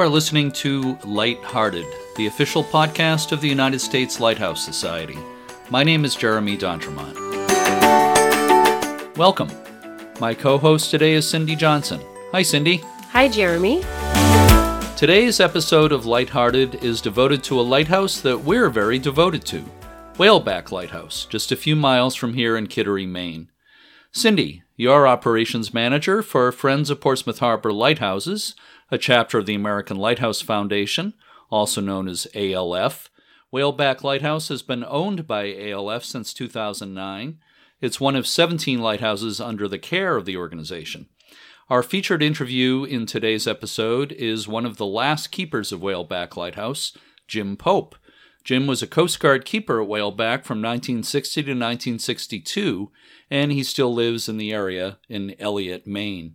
are listening to Lighthearted, the official podcast of the United States Lighthouse Society. My name is Jeremy D'Entremont. Welcome. My co host today is Cindy Johnson. Hi, Cindy. Hi, Jeremy. Today's episode of Lighthearted is devoted to a lighthouse that we're very devoted to Whaleback Lighthouse, just a few miles from here in Kittery, Maine. Cindy, you're operations manager for Friends of Portsmouth Harbor Lighthouses, a chapter of the American Lighthouse Foundation, also known as ALF. Whaleback Lighthouse has been owned by ALF since 2009. It's one of 17 lighthouses under the care of the organization. Our featured interview in today's episode is one of the last keepers of Whaleback Lighthouse, Jim Pope. Jim was a Coast Guard keeper at Whaleback from 1960 to 1962, and he still lives in the area in Eliot, Maine.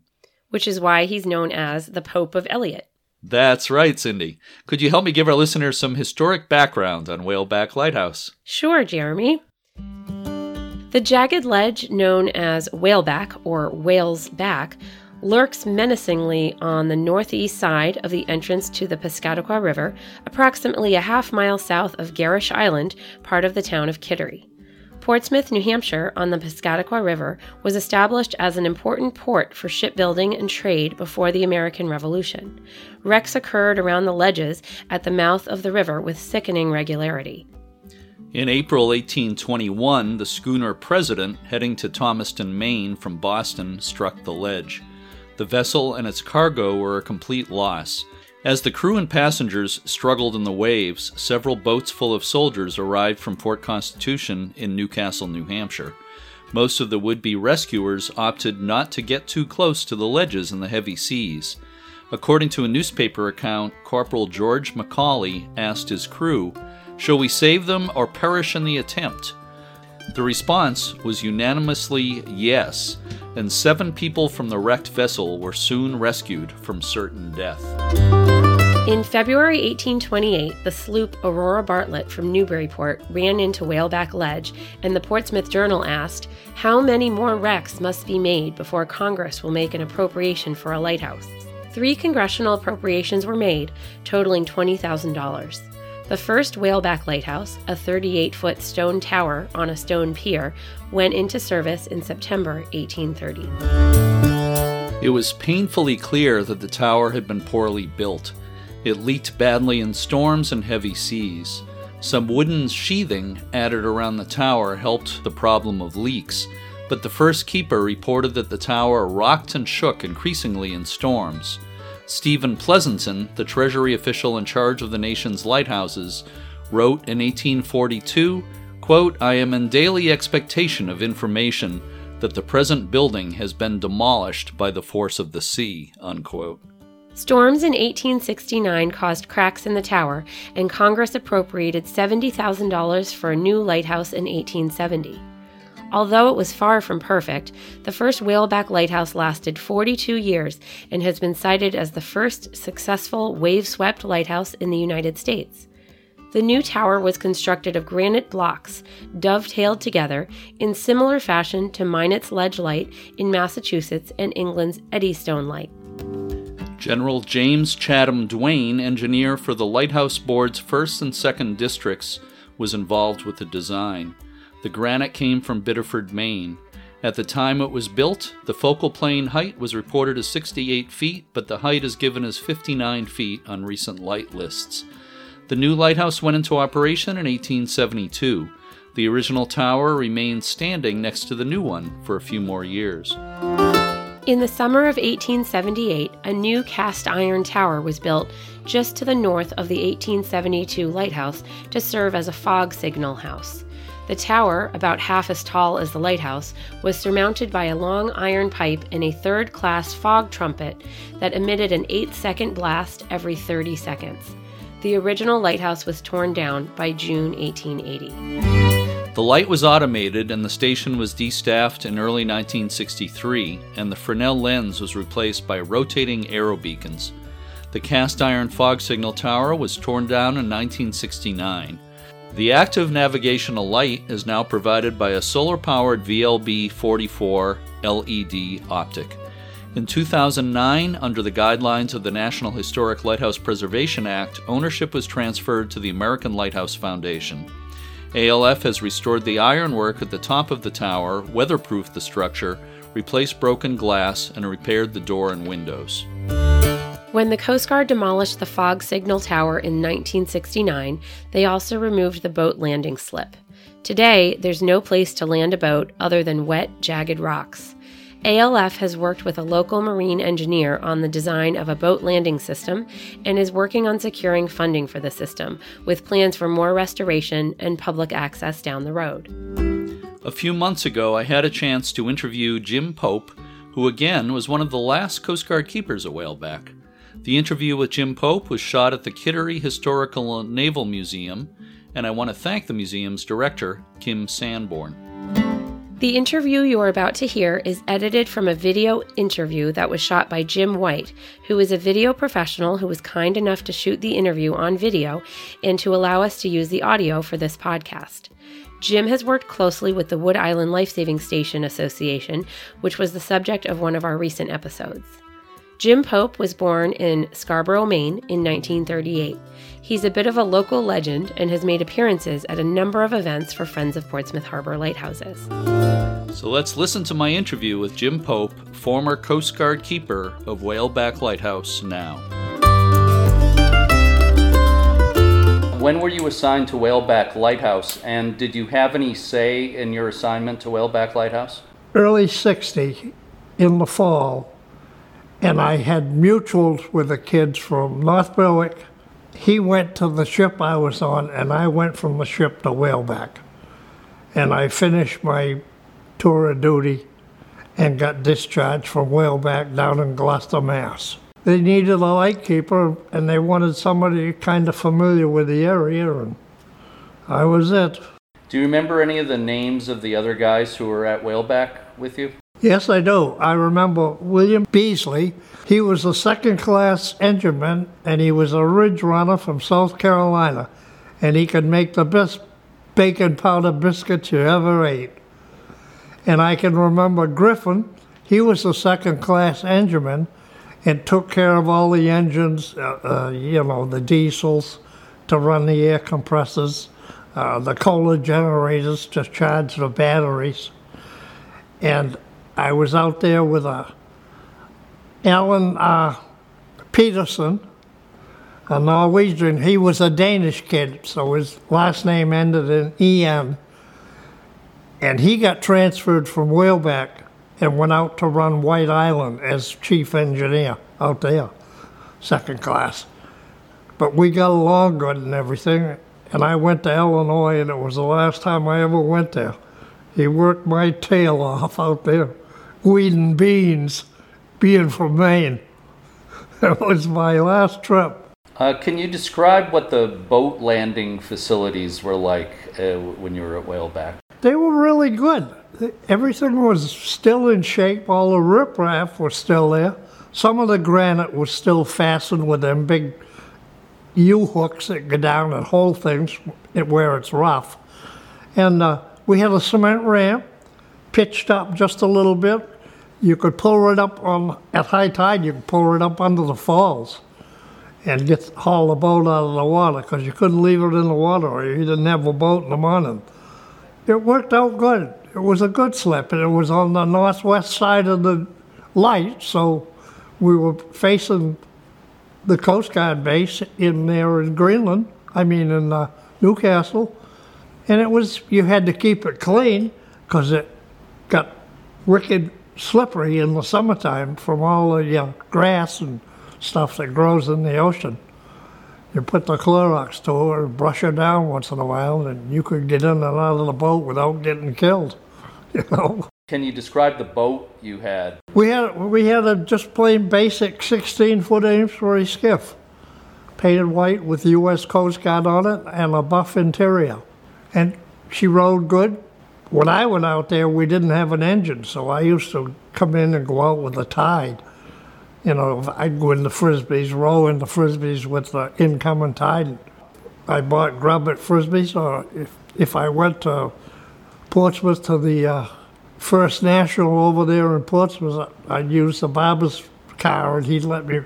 Which is why he's known as the Pope of Eliot. That's right, Cindy. Could you help me give our listeners some historic background on Whaleback Lighthouse? Sure, Jeremy. The jagged ledge known as Whaleback or Whale's Back lurks menacingly on the northeast side of the entrance to the Piscataqua River, approximately a half mile south of Gerrish Island, part of the town of Kittery. Portsmouth, New Hampshire, on the Piscataqua River, was established as an important port for shipbuilding and trade before the American Revolution. Wrecks occurred around the ledges at the mouth of the river with sickening regularity. In April 1821, the schooner President, heading to Thomaston, Maine from Boston, struck the ledge. The vessel and its cargo were a complete loss. As the crew and passengers struggled in the waves, several boats full of soldiers arrived from Fort Constitution in Newcastle, New Hampshire. Most of the would be rescuers opted not to get too close to the ledges in the heavy seas. According to a newspaper account, Corporal George Macaulay asked his crew, Shall we save them or perish in the attempt? The response was unanimously yes, and seven people from the wrecked vessel were soon rescued from certain death. In February 1828, the sloop Aurora Bartlett from Newburyport ran into Whaleback Ledge, and the Portsmouth Journal asked, How many more wrecks must be made before Congress will make an appropriation for a lighthouse? Three congressional appropriations were made, totaling $20,000. The first Whaleback Lighthouse, a 38 foot stone tower on a stone pier, went into service in September 1830. It was painfully clear that the tower had been poorly built. It leaked badly in storms and heavy seas. Some wooden sheathing added around the tower helped the problem of leaks, but the first keeper reported that the tower rocked and shook increasingly in storms. Stephen Pleasanton, the Treasury official in charge of the nation's lighthouses, wrote in 1842, quote, I am in daily expectation of information that the present building has been demolished by the force of the sea. Unquote. Storms in 1869 caused cracks in the tower, and Congress appropriated $70,000 for a new lighthouse in 1870. Although it was far from perfect, the first Whaleback Lighthouse lasted 42 years and has been cited as the first successful wave swept lighthouse in the United States. The new tower was constructed of granite blocks, dovetailed together in similar fashion to Minot's Ledge Light in Massachusetts and England's Eddystone Light. General James Chatham Duane, engineer for the Lighthouse Board's first and second districts, was involved with the design. The granite came from Biddeford, Maine. At the time it was built, the focal plane height was reported as 68 feet, but the height is given as 59 feet on recent light lists. The new lighthouse went into operation in 1872. The original tower remained standing next to the new one for a few more years. In the summer of 1878, a new cast iron tower was built just to the north of the 1872 lighthouse to serve as a fog signal house. The tower, about half as tall as the lighthouse, was surmounted by a long iron pipe and a third class fog trumpet that emitted an 8 second blast every 30 seconds. The original lighthouse was torn down by June 1880. The light was automated and the station was destaffed in early 1963, and the Fresnel lens was replaced by rotating aero beacons. The cast iron fog signal tower was torn down in 1969. The active navigational light is now provided by a solar powered VLB 44 LED optic. In 2009, under the guidelines of the National Historic Lighthouse Preservation Act, ownership was transferred to the American Lighthouse Foundation. ALF has restored the ironwork at the top of the tower, weatherproofed the structure, replaced broken glass, and repaired the door and windows. When the Coast Guard demolished the fog signal tower in 1969, they also removed the boat landing slip. Today, there's no place to land a boat other than wet, jagged rocks. ALF has worked with a local marine engineer on the design of a boat landing system and is working on securing funding for the system, with plans for more restoration and public access down the road. A few months ago, I had a chance to interview Jim Pope, who again was one of the last Coast Guard keepers a Whaleback. The interview with Jim Pope was shot at the Kittery Historical Naval Museum, and I want to thank the museum's director, Kim Sanborn. The interview you are about to hear is edited from a video interview that was shot by Jim White, who is a video professional who was kind enough to shoot the interview on video and to allow us to use the audio for this podcast. Jim has worked closely with the Wood Island Lifesaving Station Association, which was the subject of one of our recent episodes. Jim Pope was born in Scarborough, Maine in 1938. He's a bit of a local legend and has made appearances at a number of events for Friends of Portsmouth Harbor Lighthouses. So let's listen to my interview with Jim Pope, former Coast Guard keeper of Whaleback Lighthouse now. When were you assigned to Whaleback Lighthouse, and did you have any say in your assignment to Whaleback Lighthouse? Early 60 in the fall, and I had mutuals with the kids from North Berwick. He went to the ship I was on, and I went from the ship to Whaleback. And I finished my tour of duty and got discharged from Whaleback down in Gloucester, Mass. They needed a lightkeeper, and they wanted somebody kind of familiar with the area, and I was it. Do you remember any of the names of the other guys who were at Whaleback with you? Yes, I do. I remember William Beasley. He was a second class engineman and he was a ridge runner from South Carolina. And he could make the best bacon powder biscuits you ever ate. And I can remember Griffin. He was a second class engineman and took care of all the engines, uh, uh, you know, the diesels to run the air compressors, uh, the Kohler generators to charge the batteries. And I was out there with a Alan uh, Peterson, a Norwegian. He was a Danish kid, so his last name ended in En. And he got transferred from Whaleback and went out to run White Island as chief engineer out there, second class. But we got along good and everything. And I went to Illinois, and it was the last time I ever went there. He worked my tail off out there weeding beans, being from Maine. That was my last trip. Uh, can you describe what the boat landing facilities were like uh, when you were at Whaleback? They were really good. Everything was still in shape. All the riprap was still there. Some of the granite was still fastened with them big U hooks that go down and hold things where it's rough. And uh, we had a cement ramp pitched up just a little bit you could pull it up on at high tide. You could pull it up under the falls and get haul the boat out of the water because you couldn't leave it in the water or you didn't have a boat in the morning. It worked out good. It was a good slip, and it was on the northwest side of the light, so we were facing the Coast Guard base in there in Greenland. I mean, in uh, Newcastle, and it was you had to keep it clean because it got wicked slippery in the summertime from all the grass and stuff that grows in the ocean. You put the Clorox to her and brush her down once in a while, and you could get in and out of the boat without getting killed. You know. Can you describe the boat you had? We had we had a just plain basic 16 foot Amesbury skiff, painted white with the U.S. Coast Guard on it and a buff interior, and she rode good when I went out there, we didn't have an engine, so I used to come in and go out with the tide. You know, I'd go in the Frisbee's, row in the Frisbee's with the incoming tide. I bought grub at Frisbee's, or if, if I went to Portsmouth to the uh, First National over there in Portsmouth, I'd use the barber's car and he'd let me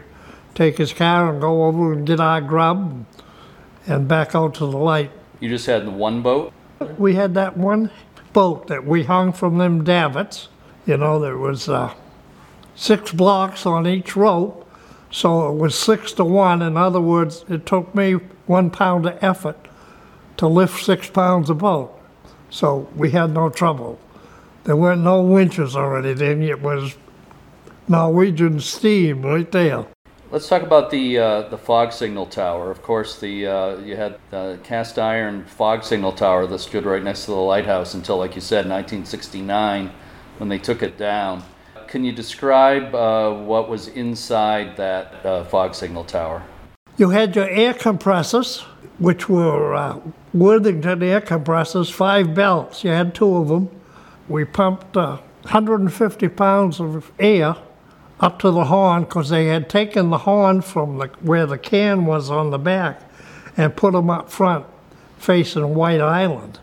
take his car and go over and get our grub and back out to the light. You just had the one boat? We had that one boat that we hung from them davits. You know, there was uh, six blocks on each rope, so it was six to one. In other words, it took me one pound of effort to lift six pounds of boat. So we had no trouble. There weren't no winches or anything. It was Norwegian steam right there. Let's talk about the uh, the fog signal tower. Of course, the uh, you had the cast iron fog signal tower that stood right next to the lighthouse until, like you said, 1969, when they took it down. Can you describe uh, what was inside that uh, fog signal tower? You had your air compressors, which were uh, Worthington air compressors, five belts. You had two of them. We pumped 150 uh, pounds of air up to the horn because they had taken the horn from the, where the can was on the back and put them up front facing White Island,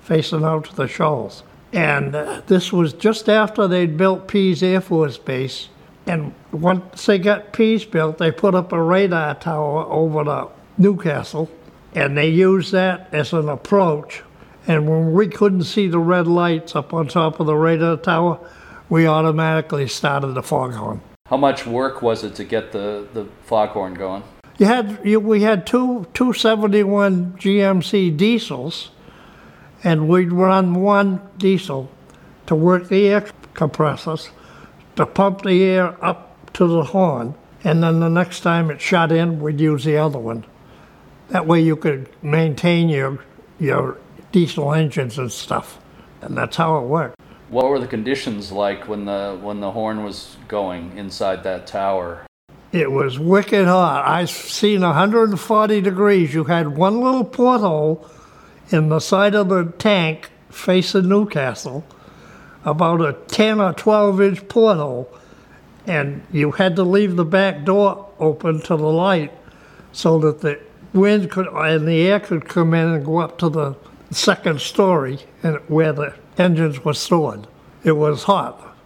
facing out to the shoals. And uh, this was just after they'd built Pease Air Force Base. And once they got Pease built, they put up a radar tower over the Newcastle, and they used that as an approach. And when we couldn't see the red lights up on top of the radar tower, we automatically started the foghorn. How much work was it to get the, the foghorn going? You had you, we had two 271 GMC diesels, and we'd run one diesel to work the air compressors to pump the air up to the horn, and then the next time it shut in, we'd use the other one. That way you could maintain your your diesel engines and stuff, and that's how it worked. What were the conditions like when the when the horn was going inside that tower? It was wicked hot. I've seen 140 degrees. You had one little porthole in the side of the tank facing Newcastle, about a 10 or 12 inch porthole, and you had to leave the back door open to the light so that the wind could and the air could come in and go up to the second story and where the engines were stored. It was hot.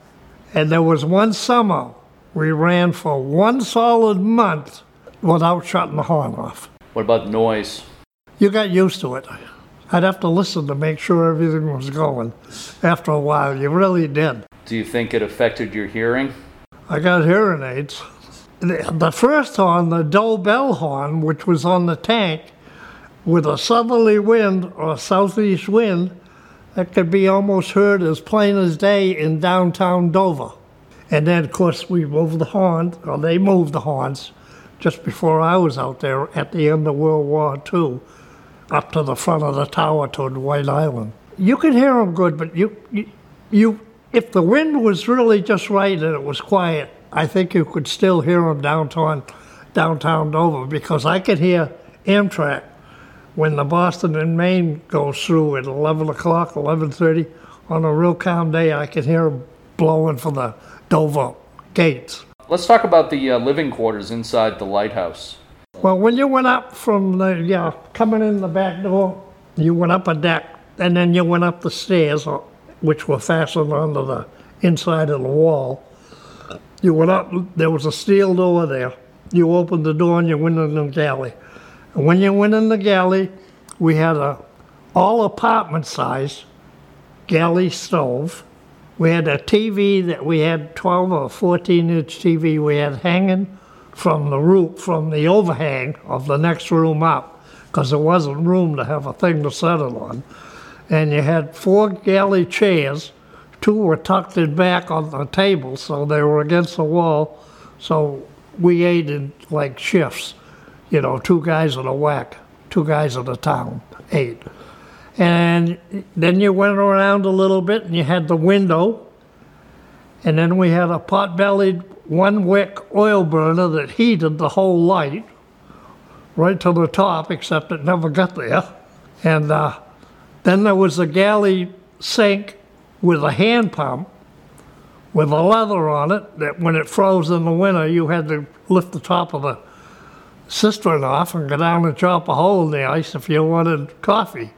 And there was one summer we ran for one solid month without shutting the horn off. What about noise? You got used to it. I'd have to listen to make sure everything was going. After a while, you really did. Do you think it affected your hearing? I got hearing aids. The first horn, the Daboll horn, which was on the tank, with a southerly wind or southeast wind, that could be almost heard as plain as day in downtown Dover. And then, of course, we moved the horn, or they moved the horns, just before I was out there at the end of World War II, up to the front of the tower toward White Island. You could hear them good, but you, you, if the wind was really just right and it was quiet, I think you could still hear them downtown, downtown Dover, because I could hear Amtrak when the Boston and Maine goes through at 11 o'clock, 11.30, on a real calm day, I can hear them blowing from the Dover gates. Let's talk about the uh, living quarters inside the lighthouse. Well, when you went up from the, yeah, coming in the back door, you went up a deck, and then you went up the stairs, uh, which were fastened onto the inside of the wall. You went up, there was a steel door there. You opened the door and you went in the galley. When you went in the galley, we had a all apartment size galley stove. We had a TV that we had 12 or 14 inch TV we had hanging from the roof, from the overhang of the next room up, because there wasn't room to have a thing to set it on. And you had four galley chairs. Two were tucked in back on the table, so they were against the wall. So we ate in like shifts you know, two guys at a whack, two guys at a town, eight. And then you went around a little bit and you had the window. And then we had a pot bellied one wick oil burner that heated the whole light right to the top, except it never got there. And uh, then there was a galley sink with a hand pump with a leather on it that when it froze in the winter, you had to lift the top of the sister-in-law and go down and chop a hole in the ice if you wanted coffee.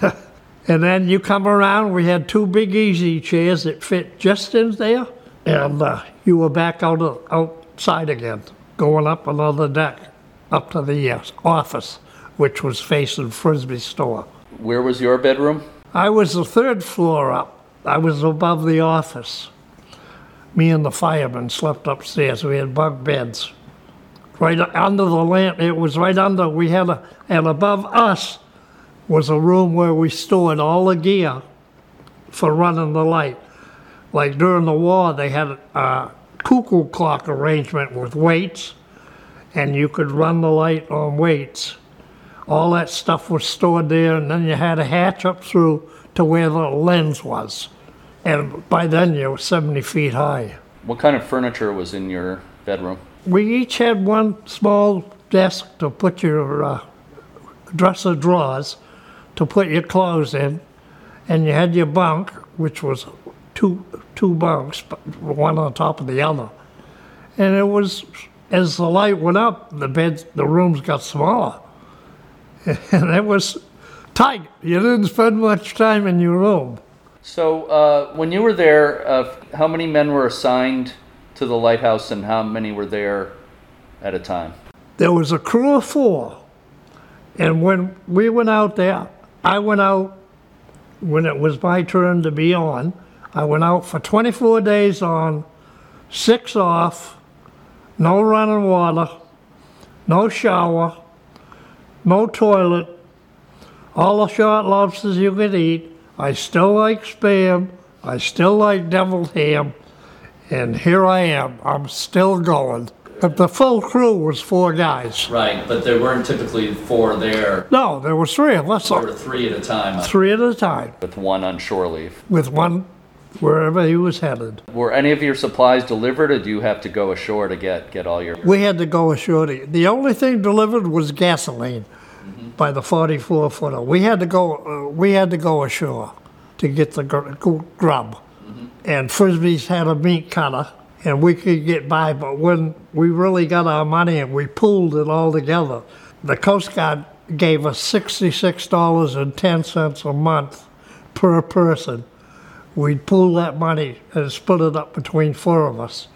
And then you come around, we had two big easy chairs that fit just in there, and uh, you were back out of, outside again, going up another deck, up to the uh, office, which was facing Frisbee store. Where was your bedroom? I was the third floor up. I was above the office. Me and the fireman slept upstairs. We had bunk beds. Right under the lamp, it was right under, we had a, and above us was a room where we stored all the gear for running the light. Like during the war, they had a cuckoo clock arrangement with weights, and you could run the light on weights. All that stuff was stored there, and then you had a hatch up through to where the lens was. And by then, you were 70 feet high. What kind of furniture was in your bedroom? We each had one small desk to put your uh, dresser drawers to put your clothes in, and you had your bunk, which was two two bunks, one on top of the other. And it was as the light went up, the beds, the rooms got smaller, and it was tight. You didn't spend much time in your room. So, uh, when you were there, uh, how many men were assigned to the lighthouse, and how many were there at a time? There was a crew of four, and when we went out there, I went out when it was my turn to be on. I went out for 24 days on, six off, no running water, no shower, no toilet, all the short lobsters you could eat. I still like spam. I still like deviled ham. And here I am. I'm still going. But the full crew was four guys. Right, but there weren't typically four there. No, there was three of us. There were three at a time, Three at a time, with one on shore leave. with one wherever he was headed. Were any of your supplies delivered, or do you have to go ashore to get get all your? We had to go ashore. To, the only thing delivered was gasoline by the 44 footer. We had to go. Uh, we had to go ashore to get the gr- gr- grub. And Frisbee's had a meat cutter, and we could get by. But when we really got our money and we pooled it all together, the Coast Guard gave us sixty-six dollars and ten cents a month per person. We'd pool that money and split it up between four of us.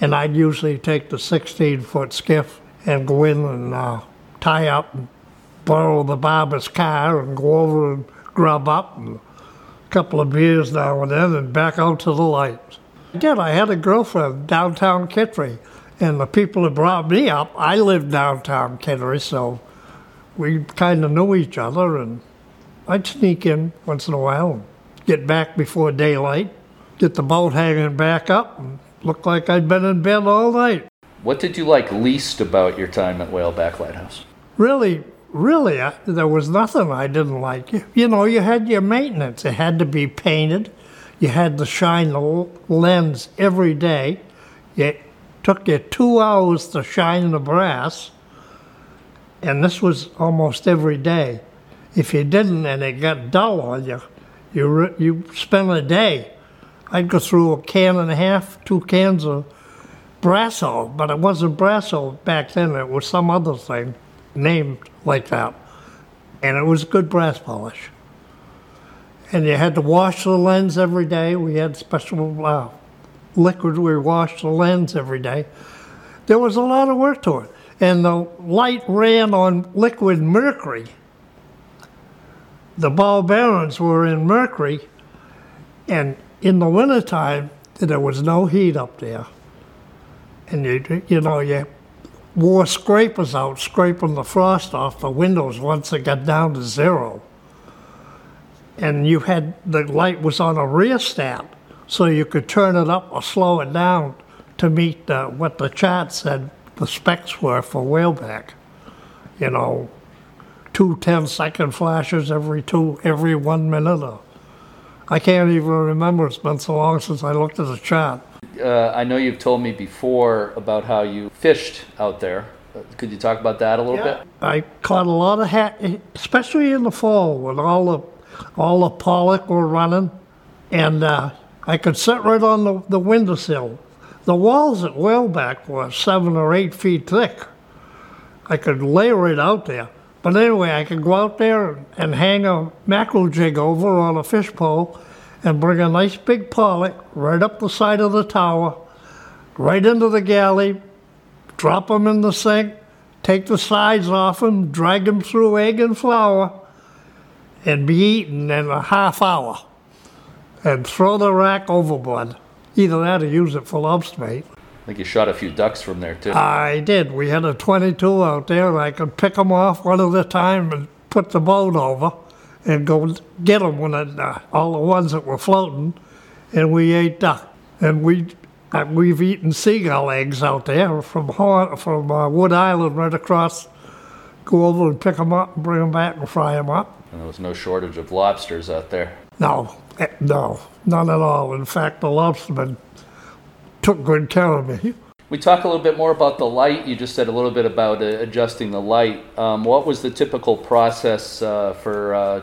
And I'd usually take the 16 foot skiff and go in and uh, tie up and borrow the barber's car and go over and grub up and couple of beers now and then and back out to the light. Again. I had a girlfriend downtown Kittery, and the people that brought me up, I lived downtown Kittery, so we kind of knew each other, and I'd sneak in once in a while and get back before daylight, get the boat hanging back up, and look like I'd been in bed all night. What did you like least about your time at Whaleback Lighthouse? really, really, I, there was nothing I didn't like. You, know, you had your maintenance. It had to be painted. You had to shine the lens every day. It took you two hours to shine the brass, and this was almost every day. If you didn't and it got dull on you, you you spent a day. I'd go through a can and a half, two cans of Brasso, but it wasn't Brasso back then. It was some other thing named like that. And it was good brass polish. And you had to wash the lens every day. We had special uh, liquid we washed the lens every day. There was a lot of work to it. And the light ran on liquid mercury. The ball bearings were in mercury. And in the wintertime, there was no heat up there. And you, you know, you wore scrapers out, scraping the frost off the windows once it got down to zero. And you had the light was on a rear rheostat, so you could turn it up or slow it down to meet uh, what the chart said the specs were for whaleback. You know, two 10 second flashes every two every one minute. Or, I can't even remember. It's been so long since I looked at the chart. Uh, I know you've told me before about how you fished out there. Uh, Could you talk about that a little bit? I caught a lot of hat, especially in the fall when all the all the pollock were running, and uh, I could sit right on the, the windowsill. The walls at Whaleback were seven or eight feet thick. I could lay right out there, but But anyway, I could go out there and hang a mackerel jig over on a fish pole and bring a nice big pollock right up the side of the tower, right into the galley, drop them in the sink, take the sides off them, drag them through egg and flour, and be eaten in a half hour. And throw the rack overboard. Either that or use it for lobster bait. I think you shot a few ducks from there too. I did. We had a 22 out there, and I could pick them off one at a time and put the boat over and go get them when it, uh, all the ones that were floating, and we ate duck. And we uh, we've eaten seagull eggs out there from from uh, Wood Island right across. Go over and pick them up and bring them back and fry them up. And there was no shortage of lobsters out there. No, eh, no, none at all. In fact, the lobstermen took good care of me. We talk a little bit more about the light. You just said a little bit about uh, adjusting the light. Um, what was the typical process uh, for uh,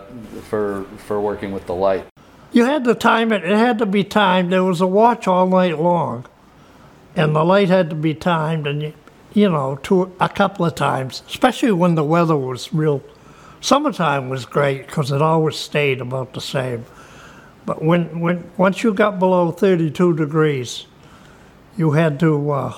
for for working with the light? You had to time it. It had to be timed. There was a watch all night long, and the light had to be timed, and you, you know, to a couple of times, especially when the weather was real. Summertime was great because it always stayed about the same. But when, when once you got below 32 degrees, you had to uh,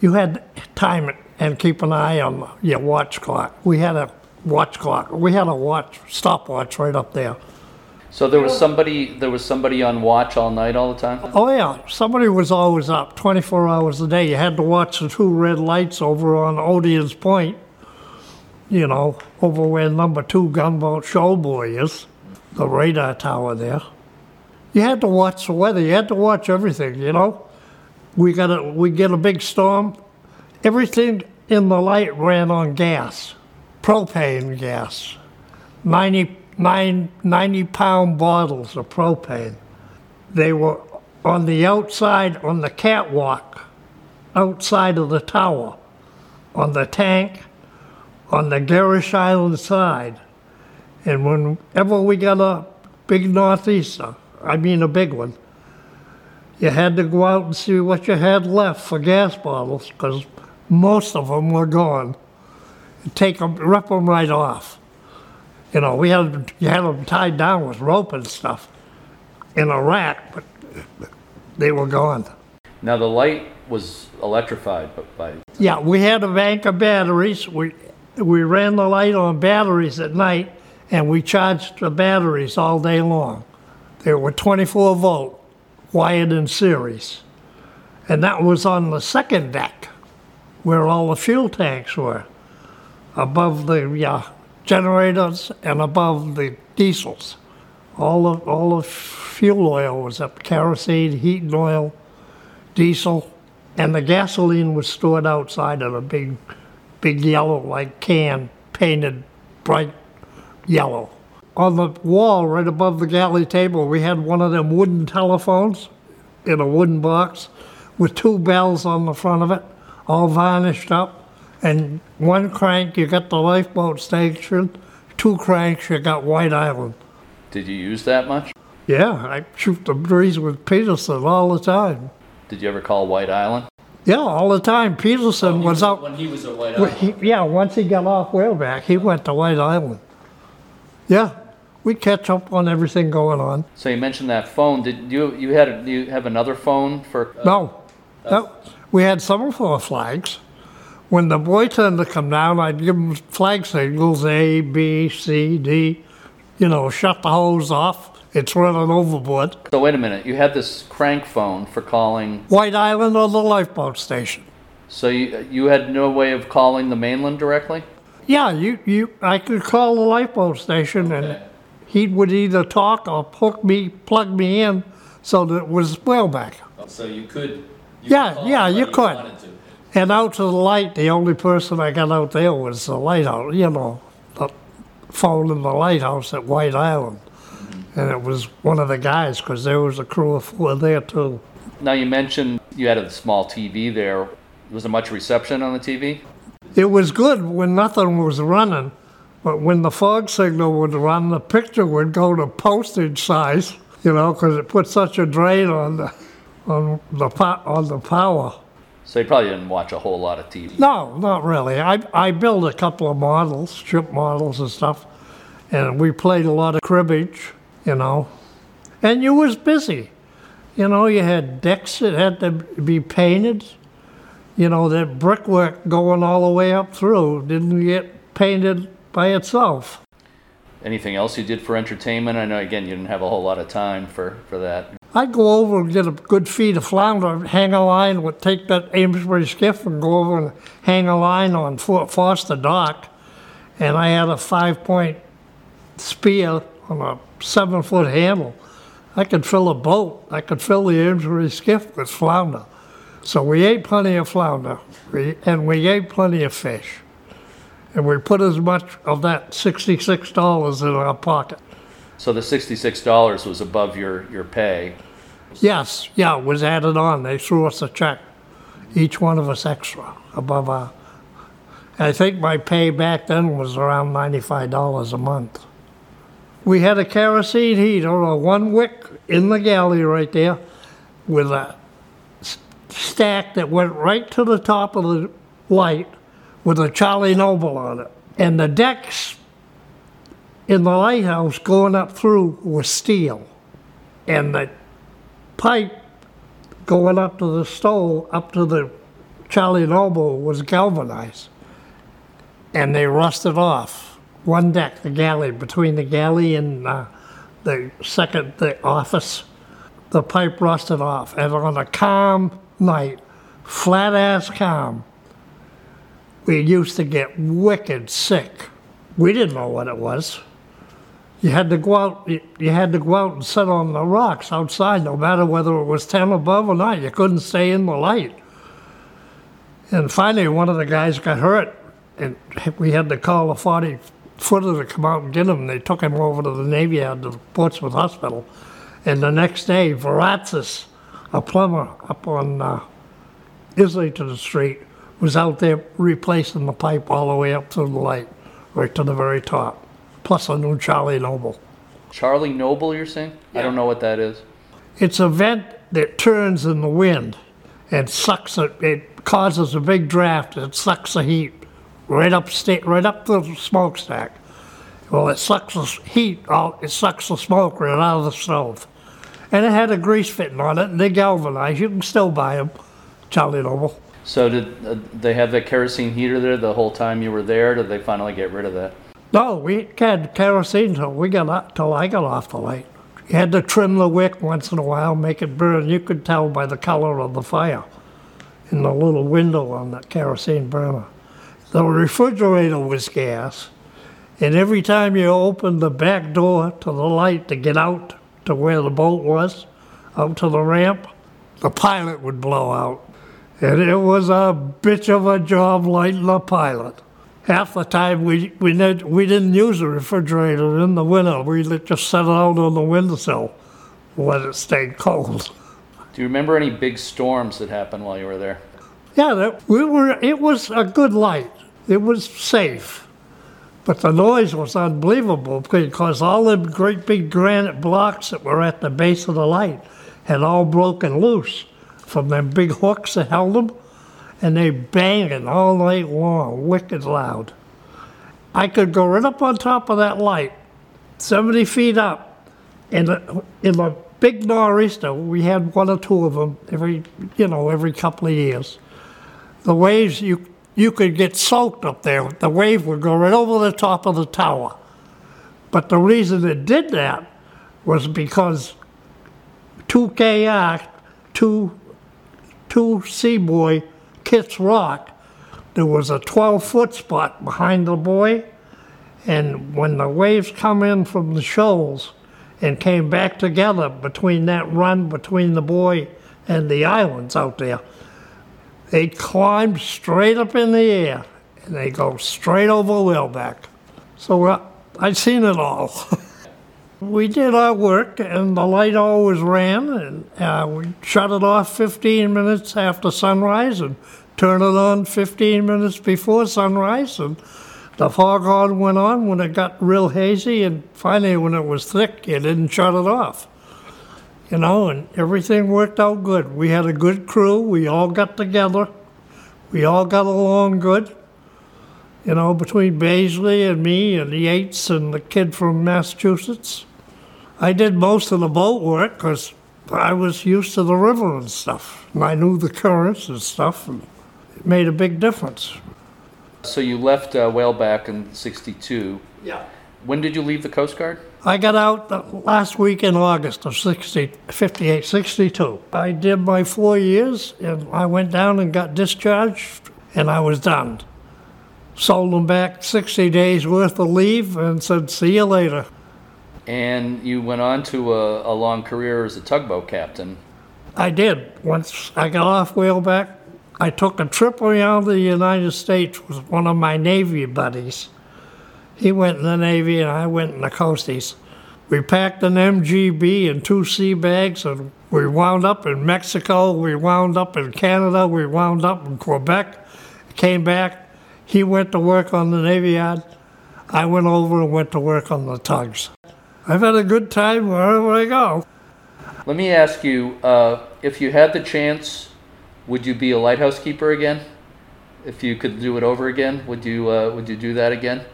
you had time it and keep an eye on your watch clock. We had a watch clock. We had a watch stopwatch right up there. So there was somebody there was somebody on watch all night all the time. Oh yeah, somebody was always up 24 hours a day. You had to watch the two red lights over on Odiorne's Point. You know, over where number two gunboat Showboy is, the radar tower there. You had to watch the weather. You had to watch everything. You know, we got a we get a big storm. Everything in the light ran on gas, propane gas, 90, nine, 90 pound bottles of propane. They were on the outside, on the catwalk, outside of the tower, on the tank, on the Gerrish Island side. And whenever we got a big northeaster, I mean a big one, you had to go out and see what you had left for gas bottles because most of them were gone. Take them, rip them right off. You know, we had you had them tied down with rope and stuff in a rack, but they were gone. Now the light was electrified, but by Yeah, we had a bank of batteries. We we ran the light on batteries at night, and we charged the batteries all day long. They were 24 volt, wired in series, and that was on the second deck, where all the fuel tanks were, above the uh, generators and above the diesels. All of, all the fuel oil was up, kerosene, heating oil, diesel, and the gasoline was stored outside in a big, big yellow like can painted bright yellow. On the wall right above the galley table, we had one of them wooden telephones in a wooden box with two bells on the front of it, all varnished up. And one crank, you got the lifeboat station. Two cranks, you got White Island. did you use that much? Yeah, I shoot the breeze with Peterson all the time. Did you ever call White Island? Yeah, all the time. Peterson was out. when he was at White Well, he, yeah, once he got off whaleback, he went to White Island. Yeah, we catch up on everything going on. So you mentioned that phone. Did you you had you have another phone for? uh, No, no, we had semaphore flags. When the boy turned to come down, I'd give him flag signals A, B, C, D. You know, shut the hose off. It's running overboard. So wait a minute. You had this crank phone for calling. White Island or the lifeboat station. So you you had no way of calling the mainland directly. Yeah, you, you I could call the lifeboat station and he would either talk or hook me, plug me in so that it was well back. Oh, so you could. Yeah, yeah, you could. And out to the light, the only person I got out there was the lighthouse, you know, the phone in the lighthouse at White Island. Mm-hmm. And it was one of the guys because there was a crew of four there too. Now you mentioned you had a small TV there. Was there much reception on the TV? It was good when nothing was running, but when the fog signal would run, the picture would go to postage size, you know, because it put such a drain on the on the po- on the power. So you probably didn't watch a whole lot of TV. No, not really. I, I built a couple of models, ship models and stuff, and we played a lot of cribbage, you know. And you was busy. You know, you had decks that had to be painted. You know, that brickwork going all the way up through didn't get painted by itself. Anything else you did for entertainment? I know, again, you didn't have a whole lot of time for, for that. I'd go over and get a good feed of flounder, hang a line, would take that Amesbury skiff and go over and hang a line on Fort Foster Dock. And I had a five point spear on a seven foot handle. I could fill a boat. I could fill the Amesbury skiff with flounder. So we ate plenty of flounder we, and we ate plenty of fish. And we put as much of that $66 in our pocket. So the $66 was above your, your pay. Yes, yeah, it was added on. They threw us a check, each one of us extra above our. I think my pay back then was around $95 a month. We had a kerosene heater, a one wick in the galley right there, with a stack that went right to the top of the light with a Charlie Noble on it. And the decks in the lighthouse going up through was steel. And the pipe going up to the stove, up to the Charlie Noble, was galvanized. And they rusted off. One deck, the galley, between the galley and uh, the second, the office, the pipe rusted off. And on a calm night, flat ass calm, we used to get wicked sick. We didn't know what it was. You had to go out. You, had to go out and sit on the rocks outside, no matter whether it was ten above or not. You couldn't stay in the light. And finally, one of the guys got hurt, and we had to call a forty footer to come out and get him. They took him over to the Navy Yard to Portsmouth Hospital. And the next day, Veratzis, a plumber up on uh, Islington Street, was out there replacing the pipe all the way up to the light, right to the very top, plus a new Charlie Noble. Charlie Noble, you're saying? I don't know what that is. It's a vent that turns in the wind and sucks it. It causes a big draft It sucks the heat right up sta- right up the smokestack. Well, it sucks the heat out. It sucks the smoke right out of the stove. And it had a grease fitting on it, and they galvanized. You can still buy them, Charlie Noble. So did uh, they have that kerosene heater there the whole time you were there? Did they finally get rid of that? No, we had kerosene till we got up, till I got off the light. You had to trim the wick once in a while, make it burn. You could tell by the color of the fire in the little window on that kerosene burner. The refrigerator was gas, and every time you opened the back door to the light to get out to where the boat was, out to the ramp, the pilot would blow out. And it was a bitch of a job lighting the pilot. Half the time we we, did, we didn't use the refrigerator in the winter. We just set it out on the windowsill, let it stay cold. Do you remember any big storms that happened while you were there? Yeah, that, we were. It was a good light. It was safe, but the noise was unbelievable because all the great big granite blocks that were at the base of the light had all broken loose from them big hooks that held them, and they banging all night long, wicked loud. I could go right up on top of that light, 70 feet up, and uh, in a big nor'easter, we had one or two of them every, you know, every couple of years the waves you you could get soaked up there. The wave would go right over the top of the tower. But the reason it did that was because two KR, two two Seaboy Kitts Rock, there was a 12 foot spot behind the buoy, and when the waves come in from the shoals and came back together between that run between the buoy and the islands out there, they climb straight up in the air and they go straight over whaleback. So uh, I've seen it all. we did our work and the light always ran and uh, we shut it off 15 minutes after sunrise and turn it on 15 minutes before sunrise and the foghorn went on when it got real hazy and finally when it was thick you didn't shut it off. you know, and everything worked out good. We had a good crew. We all got together. We all got along good. You know, between Baisley and me and Yates and the kid from Massachusetts. I did most of the boat work because I was used to the river and stuff. And I knew the currents and stuff, and it made a big difference. So you left uh, Whaleback in 62. Yeah. When did you leave the Coast Guard? I got out the last week in August of 60, 58, 62. I did my four years and I went down and got discharged and I was done. Sold them back 60 days worth of leave and said, see you later. And you went on to a, a long career as a tugboat captain. I did. Once I got off whaleback, I took a trip around the United States with one of my Navy buddies. He went in the Navy and I went in the coasties. We packed an MGB and two sea bags and we wound up in Mexico, we wound up in Canada, we wound up in Quebec, came back. He went to work on the Navy Yard. I went over and went to work on the tugs. I've had a good time wherever I go. Let me ask you uh, if you had the chance, would you be a lighthouse keeper again? If you could do it over again, would you, uh, would you do that again?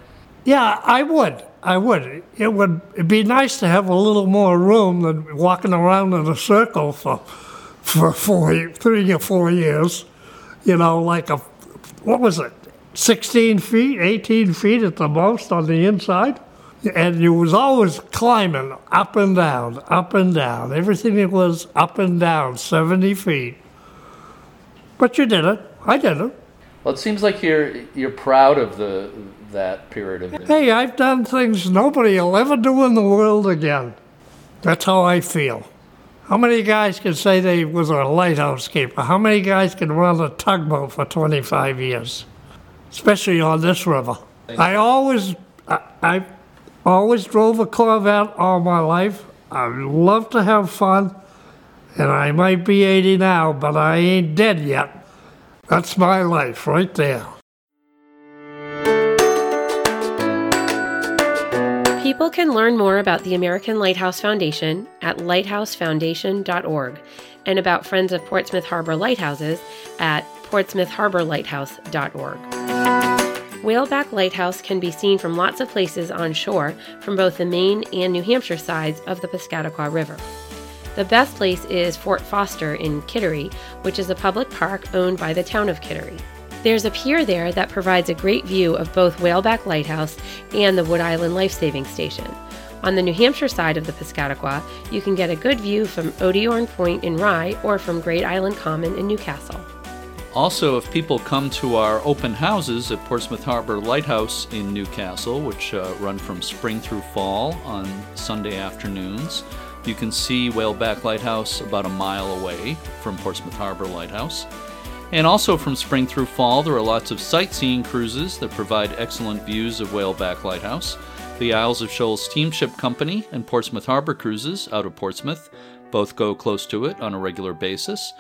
Yeah, I would. I would. It would it'd be nice to have a little more room than walking around in a circle for for four, three or four years. You know, like a what was it, sixteen feet, eighteen feet at the most on the inside, and you was always climbing up and down, up and down. Everything it was up and down, seventy feet. But you did it. I did it. Well, it seems like you're you're proud of the that period of. Hey, I've done things nobody will ever do in the world again. That's how I feel. How many guys can say they was a lighthouse keeper? How many guys can run a tugboat for 25 years, especially on this river? I always, I, I always drove a Corvette all my life. I love to have fun, and I might be 80 now, but I ain't dead yet. That's my life right there. People can learn more about the American Lighthouse Foundation at lighthousefoundation.org and about Friends of Portsmouth Harbor Lighthouses at portsmouthharborlighthouse.org. Whaleback Lighthouse can be seen from lots of places on shore from both the Maine and New Hampshire sides of the Piscataqua River. The best place is Fort Foster in Kittery, which is a public park owned by the town of Kittery. There's a pier there that provides a great view of both Whaleback Lighthouse and the Wood Island Life Saving Station. On the New Hampshire side of the Piscataqua, you can get a good view from Odiorne Point in Rye or from Great Island Common in Newcastle. Also, if people come to our open houses at Portsmouth Harbor Lighthouse in Newcastle, which uh, run from spring through fall on Sunday afternoons, you can see Whaleback Lighthouse about a mile away from Portsmouth Harbor Lighthouse. And also from spring through fall, there are lots of sightseeing cruises that provide excellent views of Whaleback Lighthouse. The Isles of Shoals Steamship Company and Portsmouth Harbor Cruises out of Portsmouth both go close to it on a regular basis.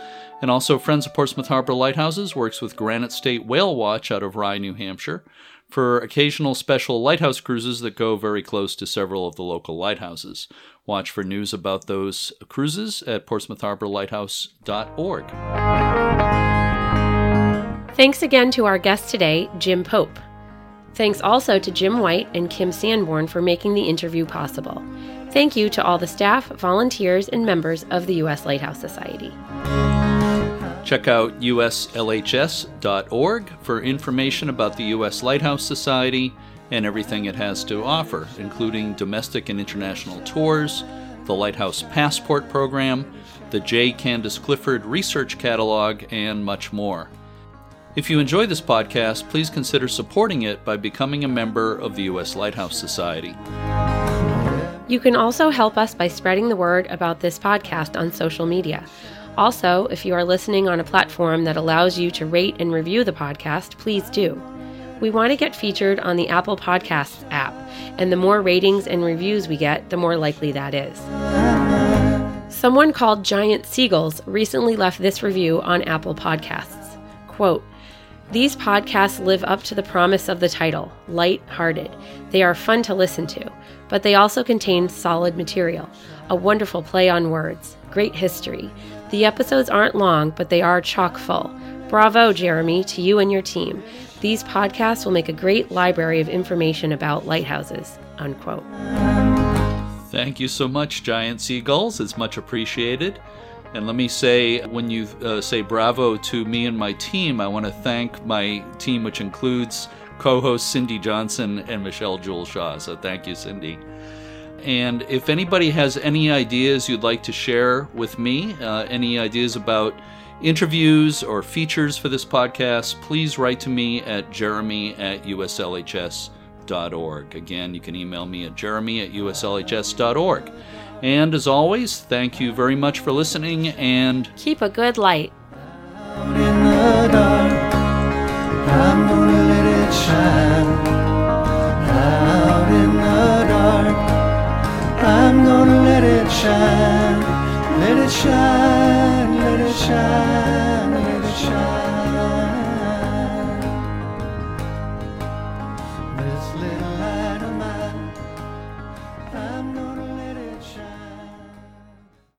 And also, Friends of Portsmouth Harbor Lighthouses works with Granite State Whale Watch out of Rye, New Hampshire, for occasional special lighthouse cruises that go very close to several of the local lighthouses. Watch for news about those cruises at portsmouthharborlighthouse.org. Thanks again to our guest today, Jim Pope. Thanks also to Jim White and Kim Sanborn for making the interview possible. Thank you to all the staff, volunteers, and members of the U.S. Lighthouse Society. Check out uslhs.org for information about the U.S. Lighthouse Society and everything it has to offer, including domestic and international tours, the Lighthouse Passport Program, the J. Candace Clifford Research Catalog, and much more. If you enjoy this podcast, please consider supporting it by becoming a member of the U.S. Lighthouse Society. You can also help us by spreading the word about this podcast on social media. Also, if you are listening on a platform that allows you to rate and review the podcast, please do. We want to get featured on the Apple Podcasts app, and the more ratings and reviews we get, the more likely that is. Someone called Giant Seagulls recently left this review on Apple Podcasts. Quote, these podcasts live up to the promise of the title, light-hearted. They are fun to listen to, but they also contain solid material. A wonderful play on words, great history. The episodes aren't long, but they are chock full. Bravo, Jeremy, to you and your team. These podcasts will make a great library of information about lighthouses. Unquote. Thank you so much, Giant Seagulls. It's much appreciated. And let me say, when you uh, say bravo to me and my team, I want to thank my team, which includes co hosts Cindy Johnson and Michelle Jewel Shaw. So thank you, Cindy. And if anybody has any ideas you'd like to share with me, uh, any ideas about interviews or features for this podcast, please write to me at jeremy at uslhs.org. Again, you can email me at jeremy at uslhs.org. And as always, thank you very much for listening and keep a good light. shine.